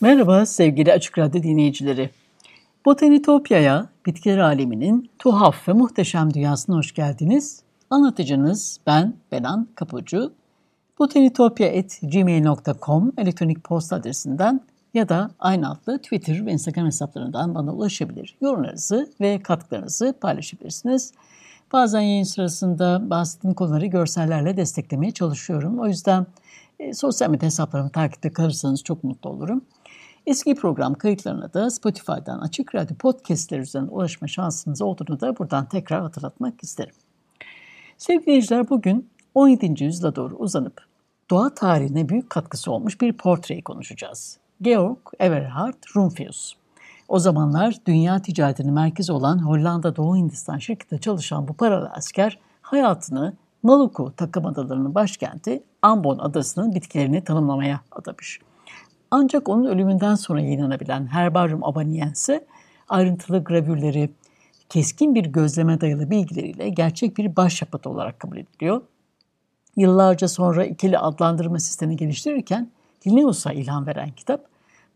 Merhaba sevgili Açık Radyo dinleyicileri. Botanitopya'ya, bitkiler aleminin tuhaf ve muhteşem dünyasına hoş geldiniz. Anlatıcınız ben Benan Kapucu. botanitopya.gmail.com elektronik posta adresinden ya da aynı adlı Twitter ve Instagram hesaplarından bana ulaşabilir. Yorumlarınızı ve katkılarınızı paylaşabilirsiniz. Bazen yayın sırasında bahsettiğim konuları görsellerle desteklemeye çalışıyorum. O yüzden e, sosyal medya hesaplarımı takipte kalırsanız çok mutlu olurum. Eski program kayıtlarına da Spotify'dan Açık Radyo podcastler üzerinden ulaşma şansınız olduğunu da buradan tekrar hatırlatmak isterim. Sevgili dinleyiciler bugün 17. yüzyıla doğru uzanıp doğa tarihine büyük katkısı olmuş bir portreyi konuşacağız. Georg Everhard Rumphius. O zamanlar dünya ticaretinin merkezi olan Hollanda Doğu Hindistan şirketinde çalışan bu paralı asker hayatını Maluku takım adalarının başkenti Ambon adasının bitkilerini tanımlamaya adamış. Ancak onun ölümünden sonra yayınlanabilen Herbarium Abaniense ayrıntılı gravürleri, keskin bir gözleme dayalı bilgileriyle gerçek bir başyapıt olarak kabul ediliyor. Yıllarca sonra ikili adlandırma sistemi geliştirirken Linnaeus'a ilham veren kitap,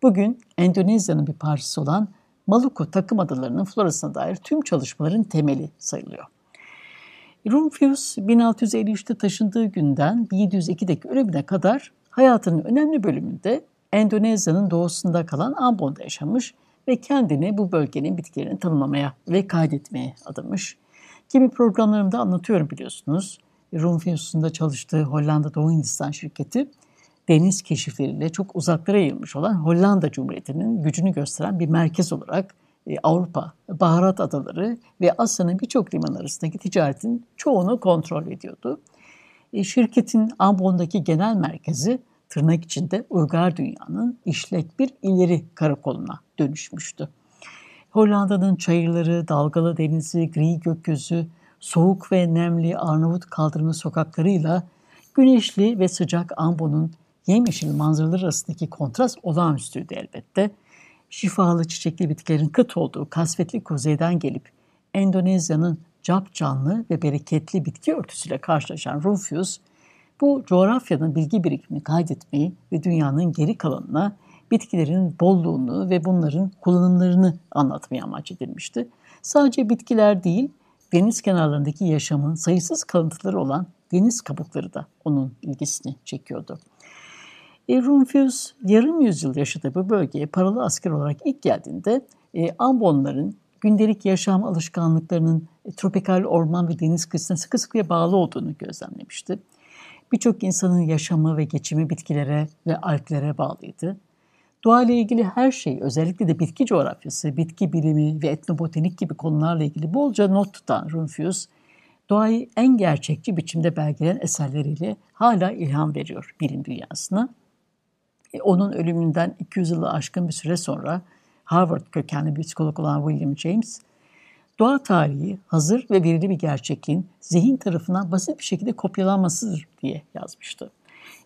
bugün Endonezya'nın bir parçası olan Maluku takım adalarının florasına dair tüm çalışmaların temeli sayılıyor. Rumphius 1653'te taşındığı günden 1702'deki ölümüne kadar hayatının önemli bölümünde Endonezya'nın doğusunda kalan Ambon'da yaşamış ve kendini bu bölgenin bitkilerini tanımlamaya ve kaydetmeye adamış. Kimi programlarımda anlatıyorum biliyorsunuz. Rumfius'un da çalıştığı Hollanda Doğu Hindistan şirketi deniz keşifleriyle çok uzaklara yayılmış olan Hollanda Cumhuriyeti'nin gücünü gösteren bir merkez olarak e, Avrupa, Baharat Adaları ve Asya'nın birçok liman arasındaki ticaretin çoğunu kontrol ediyordu. E, şirketin Ambon'daki genel merkezi tırnak içinde uygar dünyanın işlek bir ileri karakoluna dönüşmüştü. Hollanda'nın çayırları, dalgalı denizi, gri gökyüzü, soğuk ve nemli Arnavut kaldırımı sokaklarıyla güneşli ve sıcak Ambo'nun yemyeşil manzaraları arasındaki kontrast olağanüstüydü elbette. Şifalı çiçekli bitkilerin kıt olduğu kasvetli kuzeyden gelip Endonezya'nın cap canlı ve bereketli bitki örtüsüyle karşılaşan Rufius, bu coğrafyanın bilgi birikimini kaydetmeyi ve dünyanın geri kalanına bitkilerin bolluğunu ve bunların kullanımlarını anlatmaya amaç edilmişti. Sadece bitkiler değil, deniz kenarlarındaki yaşamın sayısız kalıntıları olan deniz kabukları da onun ilgisini çekiyordu. E, Rumphius yarım yüzyıl yaşadığı bu bölgeye paralı asker olarak ilk geldiğinde e, Ambonların gündelik yaşam alışkanlıklarının e, tropikal orman ve deniz kıyısına sıkı sıkıya bağlı olduğunu gözlemlemişti. Birçok insanın yaşamı ve geçimi bitkilere ve alplere bağlıydı. Doğa ile ilgili her şey, özellikle de bitki coğrafyası, bitki bilimi ve etnobotanik gibi konularla ilgili bolca not tutan Rumphius, doğayı en gerçekçi biçimde belgeleyen eserleriyle hala ilham veriyor bilim dünyasına. E, onun ölümünden 200 yılı aşkın bir süre sonra Harvard kökenli bir psikolog olan William James, doğa tarihi hazır ve verili bir gerçekliğin zihin tarafından basit bir şekilde kopyalanmasıdır diye yazmıştı.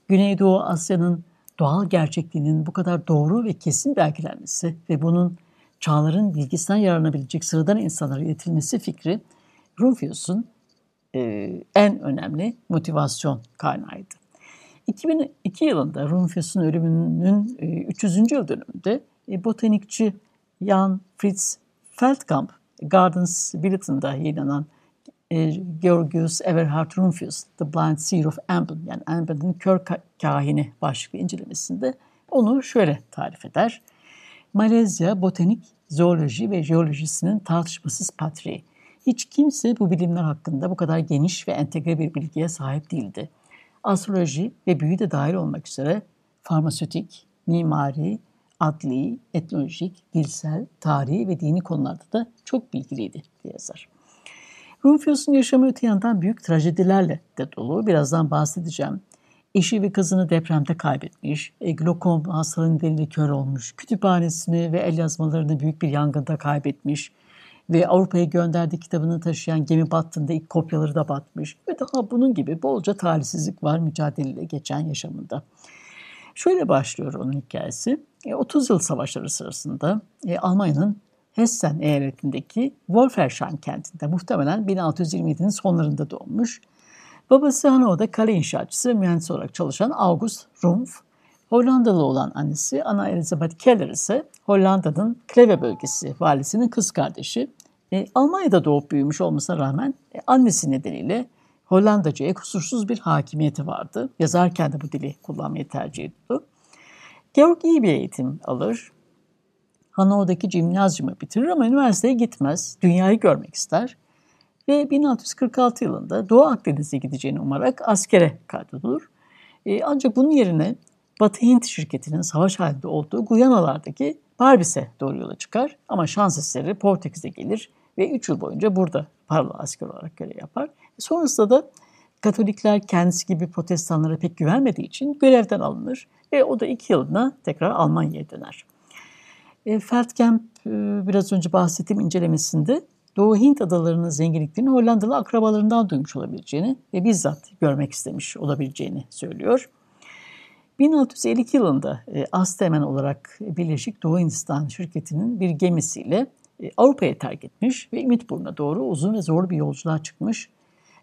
Güneydoğu Asya'nın doğal gerçekliğinin bu kadar doğru ve kesin belgelenmesi ve bunun çağların bilgisinden yararlanabilecek sıradan insanlara iletilmesi fikri Rufius'un e, en önemli motivasyon kaynağıydı. 2002 yılında Rufius'un ölümünün e, 300. yıl dönümünde e, botanikçi Jan Fritz Feldkamp Gardens Bulletin'da yayınlanan e, Georgius Everhard Rumphius, The Blind Seer of Ambon, yani Ambon'un kör kahini başlıklı incelemesinde onu şöyle tarif eder. Malezya botanik, zooloji ve jeolojisinin tartışmasız patriği. Hiç kimse bu bilimler hakkında bu kadar geniş ve entegre bir bilgiye sahip değildi. Astroloji ve büyü de dahil olmak üzere farmasötik, mimari, Adli, etnolojik, dilsel, tarihi ve dini konularda da çok bilgiliydi diye yazar. Rufius'un yaşamı öte yandan büyük trajedilerle de dolu. Birazdan bahsedeceğim. Eşi ve kızını depremde kaybetmiş, e, glokom hastalığı nedeniyle kör olmuş, kütüphanesini ve el yazmalarını büyük bir yangında kaybetmiş ve Avrupa'ya gönderdiği kitabını taşıyan gemi battığında ilk kopyaları da batmış ve daha bunun gibi bolca talihsizlik var mücadeleyle geçen yaşamında. Şöyle başlıyor onun hikayesi. 30 e, yıl savaşları sırasında e, Almanya'nın Hessen eyaletindeki Wolfersheim kentinde muhtemelen 1627'nin sonlarında doğmuş. Babası Hannover'da kale inşaatçısı ve mühendis olarak çalışan August Rumpf, Hollandalı olan annesi Anna Elizabeth Keller ise Hollanda'nın Kleve bölgesi valisinin kız kardeşi. E, Almanya'da doğup büyümüş olmasına rağmen e, annesi nedeniyle Hollandaca'ya kusursuz bir hakimiyeti vardı. Yazarken de bu dili kullanmayı tercih ediyordu. Georg iyi bir eğitim alır. Hannover'daki cimnazyumu bitirir ama üniversiteye gitmez. Dünyayı görmek ister. Ve 1646 yılında Doğu Akdeniz'e gideceğini umarak askere kaydolur. E, ancak bunun yerine Batı Hint şirketinin savaş halinde olduğu Guyanalardaki Barbis'e doğru yola çıkar. Ama şans eseri Portekiz'e gelir ve 3 yıl boyunca burada paralı asker olarak görev yapar. Sonrasında da Katolikler kendisi gibi protestanlara pek güvenmediği için görevden alınır ve o da iki yılına tekrar Almanya'ya döner. E, Feldkamp e, biraz önce bahsettiğim incelemesinde Doğu Hint adalarının zenginliklerini Hollandalı akrabalarından duymuş olabileceğini ve bizzat görmek istemiş olabileceğini söylüyor. 1652 yılında e, Astemen olarak Birleşik Doğu Hindistan şirketinin bir gemisiyle e, Avrupa'ya terk etmiş ve İmitburnu'na doğru uzun ve zor bir yolculuğa çıkmış.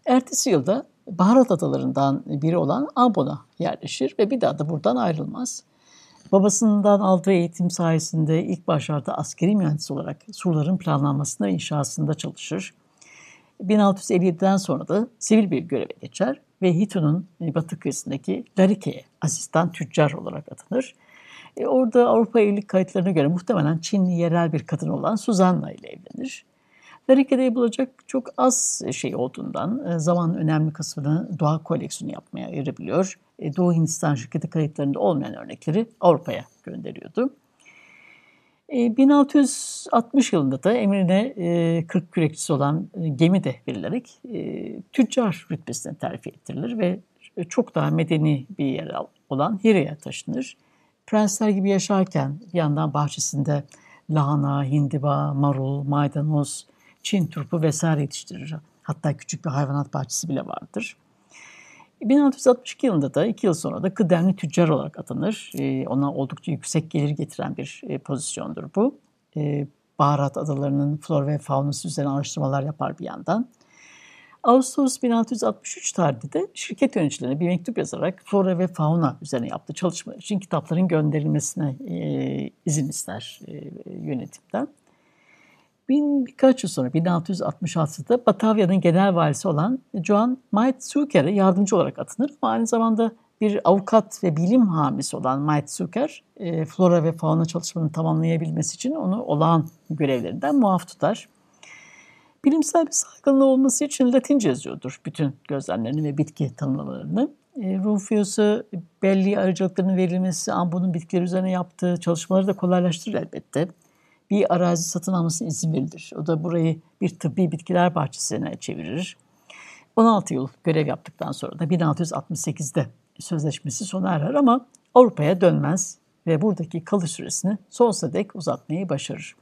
Ertesi yılda Baharat adalarından biri olan Ambon'a yerleşir ve bir daha da buradan ayrılmaz. Babasından aldığı eğitim sayesinde ilk başlarda askeri mühendis olarak surların planlanmasında ve inşasında çalışır. 1657'den sonra da sivil bir göreve geçer ve Hito'nun batı kıyısındaki Larike'ye asistan tüccar olarak atanır. E orada Avrupa evlilik kayıtlarına göre muhtemelen Çinli yerel bir kadın olan Suzanna ile evlenir. Larike'de yapılacak çok az şey olduğundan e, zaman önemli kısmını doğa koleksiyonu yapmaya ayırabiliyor. E, Doğu Hindistan şirketi kayıtlarında olmayan örnekleri Avrupa'ya gönderiyordu. 1660 e, yılında da emrine 40 kürekçisi olan gemi de verilerek tüccar rütbesine terfi ettirilir ve çok daha medeni bir yer olan Hire'ye taşınır. Prensler gibi yaşarken bir yandan bahçesinde lahana, hindiba, marul, maydanoz, Çin turpu vesaire yetiştirir. Hatta küçük bir hayvanat bahçesi bile vardır. 1662 yılında da iki yıl sonra da kıdemli tüccar olarak atanır. Ee, ona oldukça yüksek gelir getiren bir e, pozisyondur bu. Ee, Baharat adalarının flora ve faunası üzerine araştırmalar yapar bir yandan. Ağustos 1663 tarihinde şirket yöneticilerine bir mektup yazarak flora ve fauna üzerine yaptığı çalışmalar için kitapların gönderilmesine e, izin ister e, yönetimden. Bin, birkaç yıl sonra 1666'da Batavya'nın genel valisi olan Joan Maitsuker'e yardımcı olarak atanır ama aynı zamanda bir avukat ve bilim hamisi olan Maitsuker, e, flora ve fauna çalışmalarını tamamlayabilmesi için onu olağan görevlerinden muaf tutar. Bilimsel bir saygınlığı olması için Latince yazıyordur bütün gözlemlerini ve bitki tanımlamalarını. E, Rufius'a belli aracılıklarının verilmesi, Ambo'nun bitkiler üzerine yaptığı çalışmaları da kolaylaştırır elbette bir arazi satın almasına izin verilir. O da burayı bir tıbbi bitkiler bahçesine çevirir. 16 yıl görev yaptıktan sonra da 1668'de sözleşmesi sona erer ama Avrupa'ya dönmez ve buradaki kalış süresini sonsuza dek uzatmayı başarır.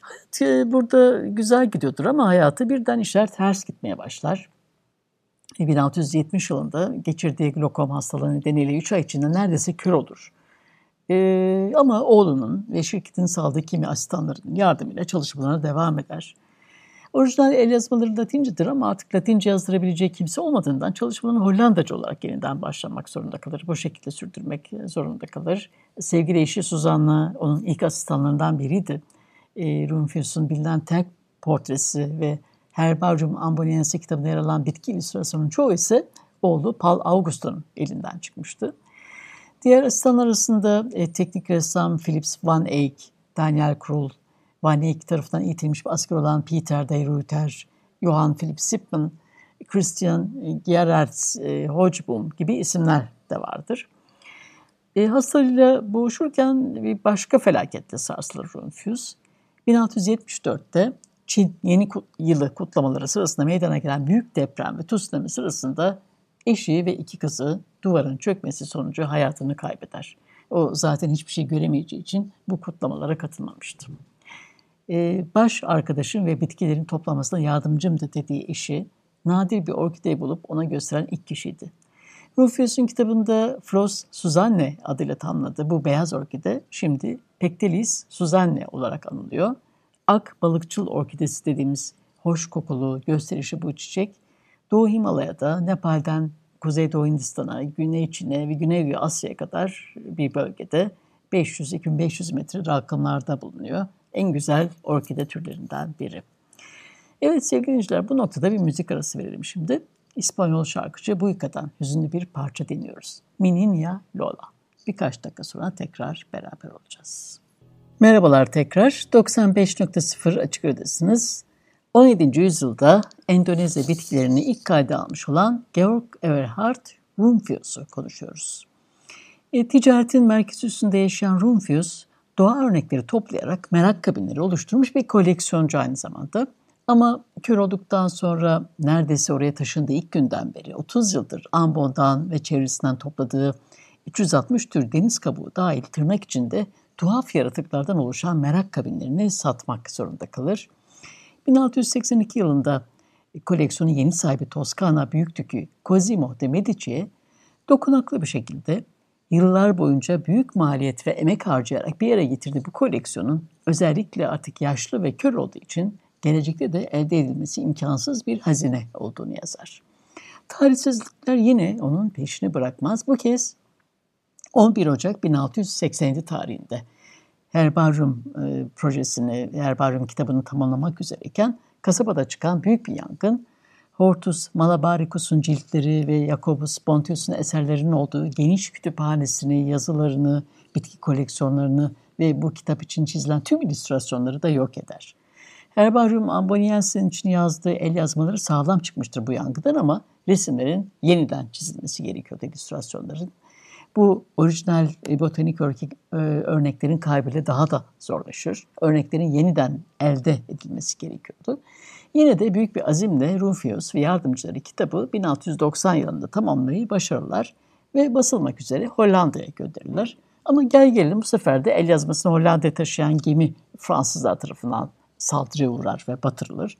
Hayat e, burada güzel gidiyordur ama hayatı birden işler ters gitmeye başlar. 1670 yılında geçirdiği glokom hastalığı nedeniyle 3 ay içinde neredeyse kör olur. Ee, ama oğlunun ve şirketin sağladığı kimi asistanlarının yardımıyla çalışmalarına devam eder. Orijinal el yazmaları Latincedir ama artık Latince yazdırabileceği kimse olmadığından çalışmalarını Hollandaca olarak yeniden başlamak zorunda kalır. Bu şekilde sürdürmek zorunda kalır. Sevgili eşi Suzanna onun ilk asistanlarından biriydi. E, Rumphius'un bilinen tek portresi ve Herbarium Amboniense kitabında yer alan bitki illüstrasyonunun çoğu ise oğlu Paul August'un elinden çıkmıştı. Diğer asistan arasında e, teknik ressam Philips Van Eyck, Daniel Krull, Van Eyck tarafından eğitilmiş bir asker olan Peter de Ruyter, Johann Philipp Sippmann, Christian Gerards e, Hochboom gibi isimler de vardır. E, hastalığıyla boğuşurken bir başka felakette sarsılır Rumphius. 1674'te Çin yeni yılı kutlamaları sırasında meydana gelen büyük deprem ve tsunami sırasında eşi ve iki kızı duvarın çökmesi sonucu hayatını kaybeder. O zaten hiçbir şey göremeyeceği için bu kutlamalara katılmamıştı. Ee, baş arkadaşım ve bitkilerin toplamasına yardımcımdı dediği eşi nadir bir orkide bulup ona gösteren ilk kişiydi. Rufius'un kitabında Flos Suzanne adıyla tanımladığı bu beyaz orkide şimdi Pectelis Suzanne olarak anılıyor. Ak balıkçıl orkidesi dediğimiz hoş kokulu, gösterişi bu çiçek Doğu Himalaya'da, Nepal'den Kuzeydoğu Hindistan'a, Güney Çin'e ve Güney Asya'ya kadar bir bölgede 500-2500 metre rakımlarda bulunuyor. En güzel orkide türlerinden biri. Evet sevgili dinleyiciler bu noktada bir müzik arası verelim şimdi. İspanyol şarkıcı Buyka'dan hüzünlü bir parça dinliyoruz. Mininya Lola. Birkaç dakika sonra tekrar beraber olacağız. Merhabalar tekrar. 95.0 Açık Ödesiniz. 17. yüzyılda Endonezya bitkilerini ilk kayda almış olan Georg Everhard Rumphius'u konuşuyoruz. E, ticaretin merkezi üstünde yaşayan Rumphius, doğa örnekleri toplayarak merak kabinleri oluşturmuş bir koleksiyoncu aynı zamanda. Ama kör olduktan sonra neredeyse oraya taşındığı ilk günden beri 30 yıldır Ambon'dan ve çevresinden topladığı 360 tür deniz kabuğu dahil tırnak içinde tuhaf yaratıklardan oluşan merak kabinlerini satmak zorunda kalır. 1682 yılında koleksiyonun yeni sahibi Toskana Büyüktükü Cosimo de Medici'ye dokunaklı bir şekilde yıllar boyunca büyük maliyet ve emek harcayarak bir yere getirdiği bu koleksiyonun özellikle artık yaşlı ve kör olduğu için gelecekte de elde edilmesi imkansız bir hazine olduğunu yazar. Tarihsizlikler yine onun peşini bırakmaz. Bu kez 11 Ocak 1687 tarihinde Herbaryum e, projesini, Herbaryum kitabını tamamlamak üzereyken kasabada çıkan büyük bir yangın, Hortus Malabaricus'un ciltleri ve Jacobus Bontius'un eserlerinin olduğu geniş kütüphanesini, yazılarını, bitki koleksiyonlarını ve bu kitap için çizilen tüm illüstrasyonları da yok eder. Herbarium Amboniense'nin için yazdığı el yazmaları sağlam çıkmıştır bu yangından ama resimlerin yeniden çizilmesi gerekiyordu illüstrasyonların. Bu orijinal e, botanik e, örneklerin kaybıyla daha da zorlaşır. Örneklerin yeniden elde edilmesi gerekiyordu. Yine de büyük bir azimle Rufius ve yardımcıları kitabı 1690 yılında tamamlayı başarırlar ve basılmak üzere Hollanda'ya gönderirler. Ama gel gelelim bu sefer de el yazmasını Hollanda'ya taşıyan gemi Fransızlar tarafından saldırıya uğrar ve batırılır.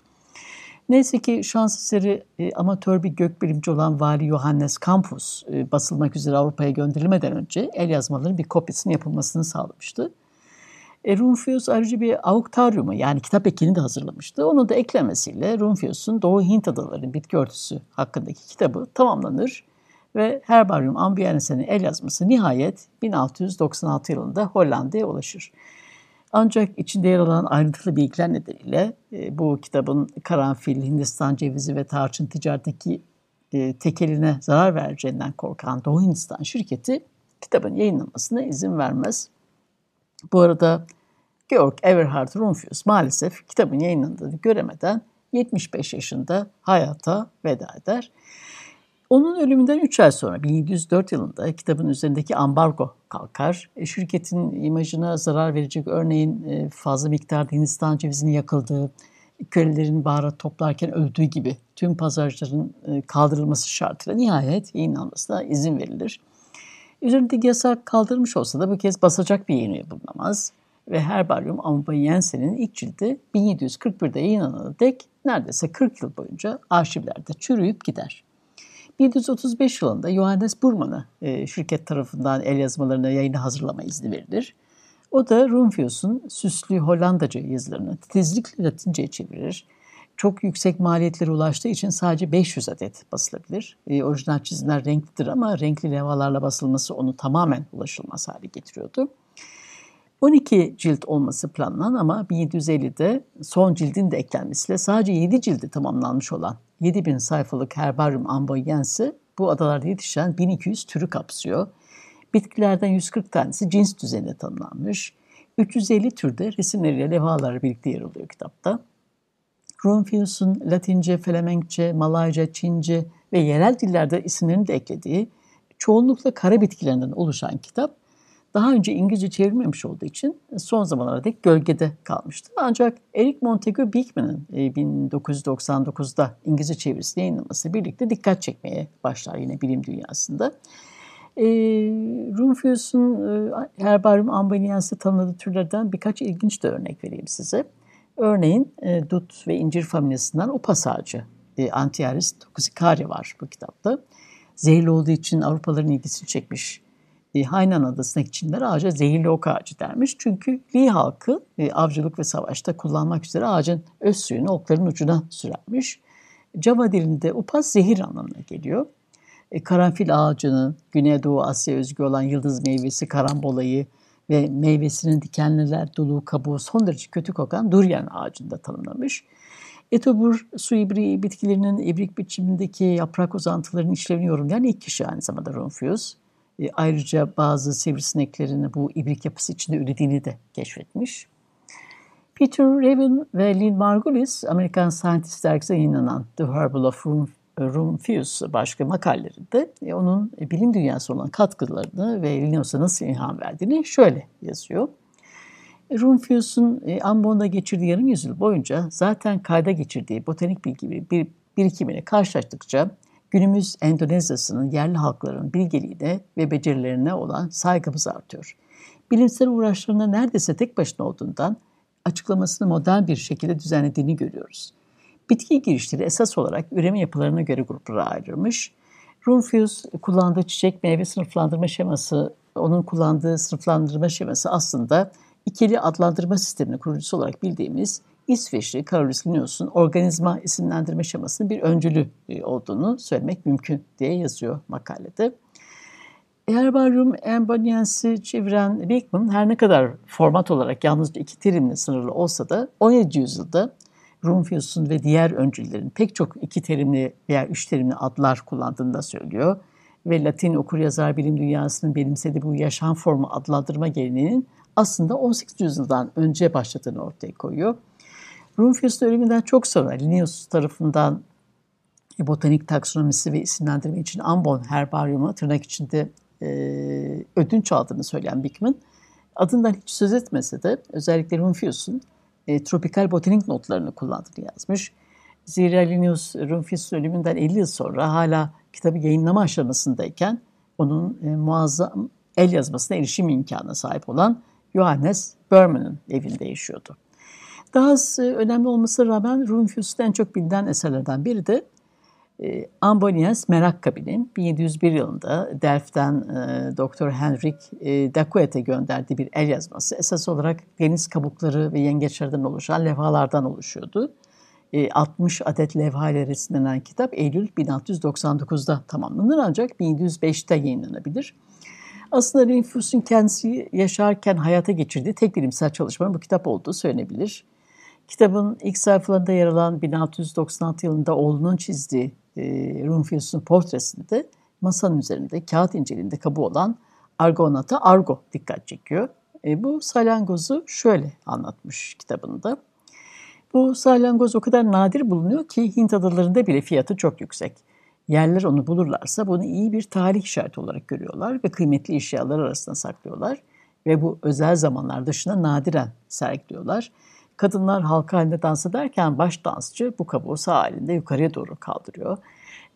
Neyse ki şans eseri e, amatör bir gökbilimci olan Vali Johannes Campus e, basılmak üzere Avrupa'ya gönderilmeden önce el yazmalarının bir kopyasının yapılmasını sağlamıştı. E, Rumfius ayrıca bir auktaryumu yani kitap ekini de hazırlamıştı. Onun da eklemesiyle Rumfius'un Doğu Hint Adaları'nın bitki örtüsü hakkındaki kitabı tamamlanır ve Herbarium Ambiense'nin el yazması nihayet 1696 yılında Hollanda'ya ulaşır. Ancak içinde yer alan ayrıntılı bilgiler nedeniyle e, bu kitabın karanfil, Hindistan cevizi ve tarçın ticaretteki e, tekeline zarar vereceğinden korkan Doğu Hindistan şirketi kitabın yayınlanmasına izin vermez. Bu arada Georg Everhard Rumphius maalesef kitabın yayınlandığını göremeden 75 yaşında hayata veda eder. Onun ölümünden 3 ay sonra 1704 yılında kitabın üzerindeki ambargo kalkar. E, şirketin imajına zarar verecek örneğin e, fazla miktarda Hindistan cevizinin yakıldığı, kölelerin baharat toplarken öldüğü gibi tüm pazarcıların e, kaldırılması şartıyla nihayet yayınlanmasına izin verilir. Üzerindeki yasak kaldırılmış olsa da bu kez basacak bir yayını bulunamaz ve Herbarium Ambayense'nin ilk cildi 1741'de yayınlanana dek neredeyse 40 yıl boyunca arşivlerde çürüyüp gider. 1735 yılında Johannes Burman'a e, şirket tarafından el yazmalarına yayını hazırlama izni verilir. O da Rumphius'un süslü Hollandaca yazılarını titizlikle Latince'ye çevirir. Çok yüksek maliyetlere ulaştığı için sadece 500 adet basılabilir. E, orijinal çizimler renklidir ama renkli levhalarla basılması onu tamamen ulaşılmaz hale getiriyordu. 12 cilt olması planlanan ama 1750'de son cildin de eklenmesiyle sadece 7 cildi tamamlanmış olan 7000 sayfalık Herbarium Amboyensi bu adalarda yetişen 1200 türü kapsıyor. Bitkilerden 140 tanesi cins düzeninde tanımlanmış. 350 türde resimleriyle levhalar birlikte yer alıyor kitapta. Rumphius'un Latince, Flemenkçe, Malayca, Çince ve yerel dillerde isimlerini de eklediği çoğunlukla kara bitkilerinden oluşan kitap daha önce İngilizce çevrilmemiş olduğu için son zamanlarda dek gölgede kalmıştı. Ancak Eric Montagu Beekman'ın 1999'da e, İngilizce çevirisini yayınlaması birlikte dikkat çekmeye başlar yine bilim dünyasında. E, Rumphius'un e, Herbarium ambaniense tanımladığı türlerden birkaç ilginç de örnek vereyim size. Örneğin e, dut ve incir familyasından upas ağacı, e, Antiaris toxicare var bu kitapta. Zehirli olduğu için Avrupalıların ilgisini çekmiş e, Hainan Adası'ndaki Çinler ağaca zehirli ok ağacı dermiş. Çünkü Li halkı e, avcılık ve savaşta kullanmak üzere ağacın öz suyunu okların ucuna sürermiş. Java dilinde upas zehir anlamına geliyor. E, karanfil ağacının Güneydoğu Asya özgü olan yıldız meyvesi karambolayı ve meyvesinin dikenliler dolu kabuğu son derece kötü kokan durian ağacında tanımlamış. Etobur su ibriği bitkilerinin ibrik biçimindeki yaprak uzantılarının işlevini yorumlayan ilk kişi aynı zamanda Rumphius. E, ayrıca bazı sivrisineklerin bu ibrik yapısı içinde ürediğini de keşfetmiş. Peter Raven ve Lynn Margulis, American Scientist dergisinde yayınlanan The Herbal of Rumphius başka makalelerinde e, onun bilim dünyası olan katkılarını ve Linnaeus'a nasıl ilham verdiğini şöyle yazıyor. Rumphius'un e, Ambon'da geçirdiği yarım yüzyıl boyunca zaten kayda geçirdiği botanik bilgi bir, birikimini karşılaştıkça günümüz Endonezya'sının yerli halkların bilgeliğine ve becerilerine olan saygımız artıyor. Bilimsel uğraşlarına neredeyse tek başına olduğundan açıklamasını modern bir şekilde düzenlediğini görüyoruz. Bitki girişleri esas olarak üreme yapılarına göre gruplara ayrılmış. Rumphius kullandığı çiçek meyve sınıflandırma şeması, onun kullandığı sınıflandırma şeması aslında ikili adlandırma sisteminin kurucusu olarak bildiğimiz İsveçli Carolus Linnaeus'un organizma isimlendirme şemasının bir öncülü e, olduğunu söylemek mümkün diye yazıyor makalede. Herbarium Emboniens'i çeviren Beekman her ne kadar format olarak yalnızca iki terimle sınırlı olsa da 17. yüzyılda Rumphius'un ve diğer öncülerin pek çok iki terimli veya üç terimli adlar kullandığını da söylüyor. Ve Latin okuryazar bilim dünyasının benimsediği bu yaşam formu adlandırma geleneğinin aslında 18. yüzyıldan önce başladığını ortaya koyuyor. Rumphius'un ölümünden çok sonra Linnaeus tarafından botanik taksonomisi ve isimlendirme için Ambon Herbaryumu tırnak içinde e, ödünç aldığını söyleyen Bickman, adından hiç söz etmese de özellikle Rumphius'un e, tropikal botanik notlarını kullandığını yazmış. Zira Linnaeus Rumphius'un ölümünden 50 yıl sonra hala kitabı yayınlama aşamasındayken onun e, muazzam el yazmasına erişim imkanına sahip olan Johannes Berman'ın evinde yaşıyordu. Daha az e, önemli olmasına rağmen Rumphius'ta en çok bilinen eserlerden biri de e, Amboniens Merak Kabini 1701 yılında Delft'ten e, Dr. Henrik e, Dacuet'e gönderdiği bir el yazması. Esas olarak deniz kabukları ve yengeçlerden oluşan levhalardan oluşuyordu. E, 60 adet levha ile resimlenen kitap Eylül 1699'da tamamlanır ancak 1705'te yayınlanabilir. Aslında Rumphius'un kendisi yaşarken hayata geçirdiği tek bilimsel çalışmanın bu kitap olduğu söylenebilir. Kitabın ilk sayfalarında yer alan 1696 yılında oğlunun çizdiği e, Rumphius'un portresinde masanın üzerinde kağıt inceliğinde kabuğu olan Argonata Argo dikkat çekiyor. E, bu salyangozu şöyle anlatmış kitabında. Bu salyangoz o kadar nadir bulunuyor ki Hint adalarında bile fiyatı çok yüksek. Yerler onu bulurlarsa bunu iyi bir tarih işareti olarak görüyorlar ve kıymetli eşyalar arasında saklıyorlar. Ve bu özel zamanlar dışında nadiren sergiliyorlar. Kadınlar halka halinde dans ederken baş dansçı bu kabuğu sağ elinde yukarıya doğru kaldırıyor.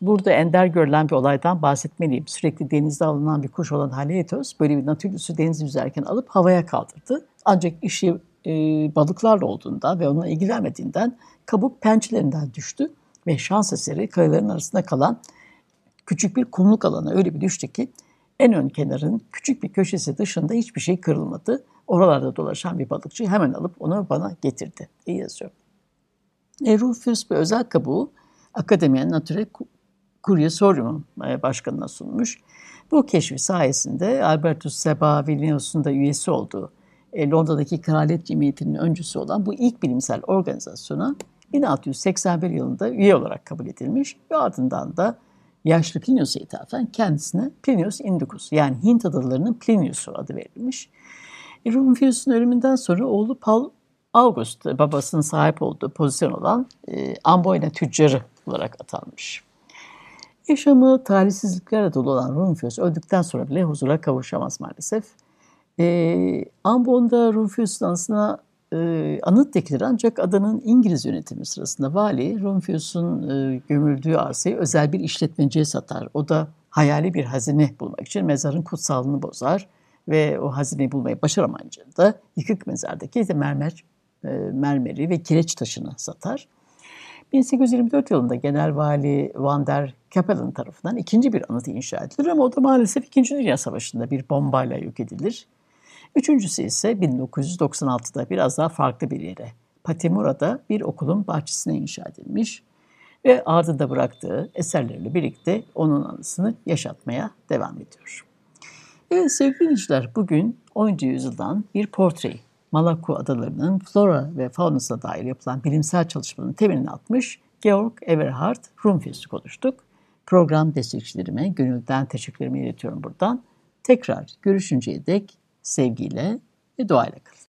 Burada ender görülen bir olaydan bahsetmeliyim. Sürekli denizde alınan bir kuş olan Haliatos böyle bir natürlüsü deniz yüzerken alıp havaya kaldırdı. Ancak işi e, balıklarla olduğundan ve onunla ilgilenmediğinden kabuk pençelerinden düştü ve şans eseri kayaların arasında kalan küçük bir kumluk alana öyle bir düştü ki en ön kenarın küçük bir köşesi dışında hiçbir şey kırılmadı. Oralarda dolaşan bir balıkçı hemen alıp onu bana getirdi diye yazıyor. E, Rufus bir özel kabuğu Akademiyen Nature Curiosorium e, başkanına sunmuş. Bu keşfi sayesinde Albertus Seba Vilnius'un da üyesi olduğu e, Londra'daki Kraliyet Cemiyeti'nin öncüsü olan bu ilk bilimsel organizasyona 1681 yılında üye olarak kabul edilmiş ve ardından da yaşlı Plinius'a ithafen kendisine Plinius Indicus yani Hint adalarının Plinius'u adı verilmiş. Rumphius'un ölümünden sonra oğlu Paul August babasının sahip olduğu pozisyon olan e, Amboyna tüccarı olarak atanmış. Yaşamı talihsizliklerle dolu olan Rumphius öldükten sonra bile huzura kavuşamaz maalesef. E, Ambon'da Rumphius'un anısına e, anıt dikilir ancak adanın İngiliz yönetimi sırasında vali Rumphius'un e, gömüldüğü arsayı özel bir işletmeciye satar. O da hayali bir hazine bulmak için mezarın kutsallığını bozar ve o hazineyi bulmayı başaramayınca da yıkık mezardaki işte mermer, e, mermeri ve kireç taşını satar. 1824 yılında Genel Vali Van der Capellen tarafından ikinci bir anıt inşa edilir ama o da maalesef İkinci Dünya Savaşı'nda bir bombayla yok edilir. Üçüncüsü ise 1996'da biraz daha farklı bir yere, Patimura'da bir okulun bahçesine inşa edilmiş ve ardında bıraktığı eserlerle birlikte onun anısını yaşatmaya devam ediyor. Evet sevgili dinleyiciler bugün 10. yüzyıldan bir portreyi Malaku adalarının flora ve faunasına dair yapılan bilimsel çalışmanın temelini atmış Georg Everhard Rumphius'u konuştuk. Program destekçilerime gönülden teşekkürlerimi iletiyorum buradan. Tekrar görüşünceye dek sevgiyle ve duayla kalın.